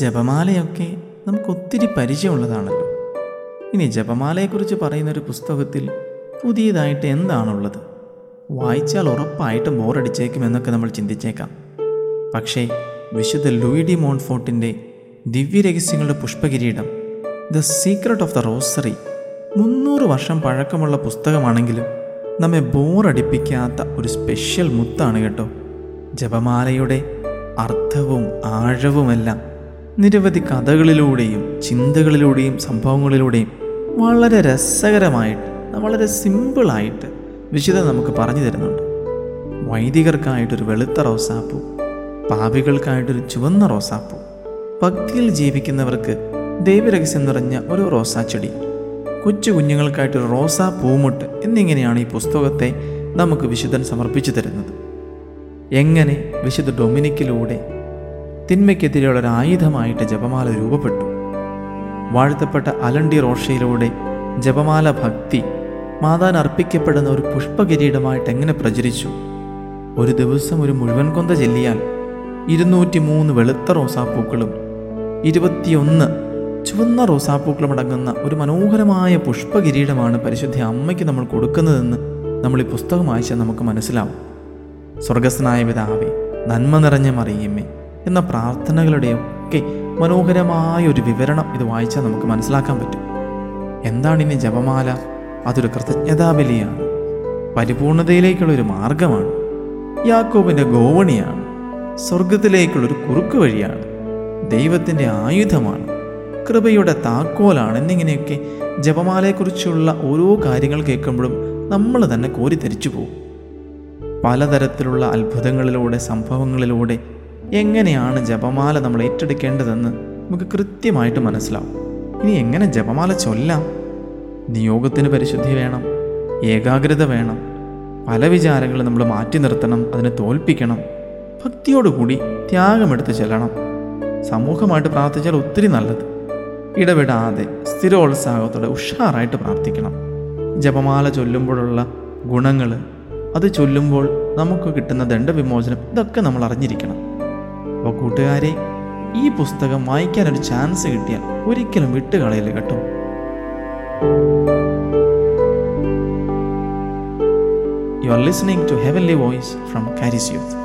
ജപമാലയൊക്കെ നമുക്കൊത്തിരി പരിചയമുള്ളതാണല്ലോ. ഇനി ജപമാലയെക്കുറിച്ച് പറയുന്ന ഒരു പുസ്തകത്തിൽ പുതിയതായിട്ട് എന്താണുള്ളത്? വായിച്ചാൽ ഉറപ്പായിട്ടും ബോറടിച്ചേക്കുമെന്നൊക്കെ നമ്മൾ ചിന്തിച്ചേക്കാം. പക്ഷേ വിശുദ്ധ ലൂയിഡി മോൺഫോർട്ടിന്റെ ദിവ്യരഹസ്യങ്ങളുടെ പുഷ്പകിരീടം the secret of the rosary മുന്നൂറ് വർഷം പഴക്കമുള്ള പുസ്തകമാണെങ്കിലും നമ്മെ ബോറടിപ്പിക്കാത്ത ഒരു സ്പെഷ്യൽ മുത്താണ് കേട്ടോ. ജപമാലയുടെ അർത്ഥവും ആഴവുമെല്ലാം നിരവധി കഥകളിലൂടെയും ചിന്തകളിലൂടെയും സംഭവങ്ങളിലൂടെയും വളരെ രസകരമായിട്ട് വളരെ സിമ്പിളായിട്ട് വിശുദ്ധ നമുക്ക് പറഞ്ഞു തരുന്നുണ്ട്. വൈദികർക്കായിട്ടൊരു വെളുത്ത റോസാപ്പൂ പാപികൾക്കായിട്ടൊരു ചുവന്ന റോസാപ്പൂ ഭക്തിയിൽ ജീവിക്കുന്നവർക്ക് ദൈവരഹസ്യം നിറഞ്ഞ ഒരു റോസാച്ചെടി കൊച്ചു കുഞ്ഞുങ്ങൾക്കായിട്ടൊരു റോസാ പൂമുട്ട് എന്നിങ്ങനെയാണ് ഈ പുസ്തകത്തെ നമുക്ക് വിശുദ്ധൻ സമർപ്പിച്ചു തരുന്നത്. എങ്ങനെ വിശുദ്ധ ഡൊമിനിക്കിലൂടെ തിന്മയ്ക്കെതിരെയുള്ള ഒരു ആയുധമായിട്ട് ജപമാല രൂപപ്പെട്ടു. വാഴ്ത്തപ്പെട്ട അലണ്ടി റോഷയിലൂടെ ജപമാല ഭക്തി മാതാൻ അർപ്പിക്കപ്പെടുന്ന ഒരു പുഷ്പകിരീടമായിട്ട് എങ്ങനെ പ്രചരിച്ചു? ഒരു ദിവസം ഒരു മുഴുവൻ കൊന്ത ചെല്ലിയാൽ ഇരുന്നൂറ്റി മൂന്ന് വെളുത്ത റോസാപ്പൂക്കളും ഇരുപത്തിയൊന്ന് ചുവന്ന റോസാപ്പൂക്കളും അടങ്ങുന്ന ഒരു മനോഹരമായ പുഷ്പകിരീടമാണ് പരിശുദ്ധ അമ്മയ്ക്ക് നമ്മൾ കൊടുക്കുന്നതെന്ന് നമ്മൾ ഈ പുസ്തകം വായിച്ചാൽ നമുക്ക് മനസ്സിലാവും. സ്വർഗസ്നായ പിതാവേ നന്മ നിറഞ്ഞ മറിയമ്മേ എന്ന പ്രാർത്ഥനകളുടെയും ഒക്കെ മനോഹരമായ ഒരു വിവരണം ഇത് വായിച്ചാൽ നമുക്ക് മനസ്സിലാക്കാൻ പറ്റും. എന്താണ് ഇനി ജപമാല? അതൊരു കൃതജ്ഞതാബലിയാണ്. പരിപൂർണതയിലേക്കുള്ള ഒരു മാർഗമാണ്. യാക്കോബിന്റെ ഗോവണിയാണ്. സ്വർഗത്തിലേക്കുള്ളൊരു കുറുക്ക് വഴിയാണ്. ദൈവത്തിന്റെ ആയുധമാണ്. കൃപയുടെ താക്കോലാണ് എന്നിങ്ങനെയൊക്കെ ജപമാലയെക്കുറിച്ചുള്ള ഓരോ കാര്യങ്ങൾ കേൾക്കുമ്പോഴും നമ്മൾ തന്നെ കോരിത്തരിച്ചു പോകും. പലതരത്തിലുള്ള അത്ഭുതങ്ങളിലൂടെ സംഭവങ്ങളിലൂടെ എങ്ങനെയാണ് ജപമാല നമ്മൾ ഏറ്റെടുക്കേണ്ടതെന്ന് നമുക്ക് കൃത്യമായിട്ട് മനസ്സിലാവും. ഇനി എങ്ങനെ ജപമാല ചൊല്ലാം? നിയോഗത്തിന് പരിശുദ്ധി വേണം ഏകാഗ്രത വേണം പല വിചാരങ്ങളും നമ്മൾ മാറ്റി നിർത്തണം അതിനെ തോൽപ്പിക്കണം ഭക്തിയോടുകൂടി ത്യാഗമെടുത്ത് ചെല്ലണം. സമൂഹമായിട്ട് പ്രാർത്ഥിച്ചാൽ ഒത്തിരി നല്ലത്. ഇടപെടാതെ സ്ഥിരോത്സാഹത്തോടെ ഉഷാറായിട്ട് പ്രാർത്ഥിക്കണം. ജപമാല ചൊല്ലുമ്പോഴുള്ള ഗുണങ്ങൾ അത് ചൊല്ലുമ്പോൾ നമുക്ക് കിട്ടുന്ന ദണ്ഡവിമോചനം ഇതൊക്കെ നമ്മൾ അറിഞ്ഞിരിക്കണം. അപ്പോൾ കൂട്ടുകാരെ ഈ പുസ്തകം വായിക്കാനൊരു ചാൻസ് കിട്ടിയാൽ ഒരിക്കലും വിട്ടുകളയില്ല കേട്ടോ. You are listening to heavenly voice from Charis youth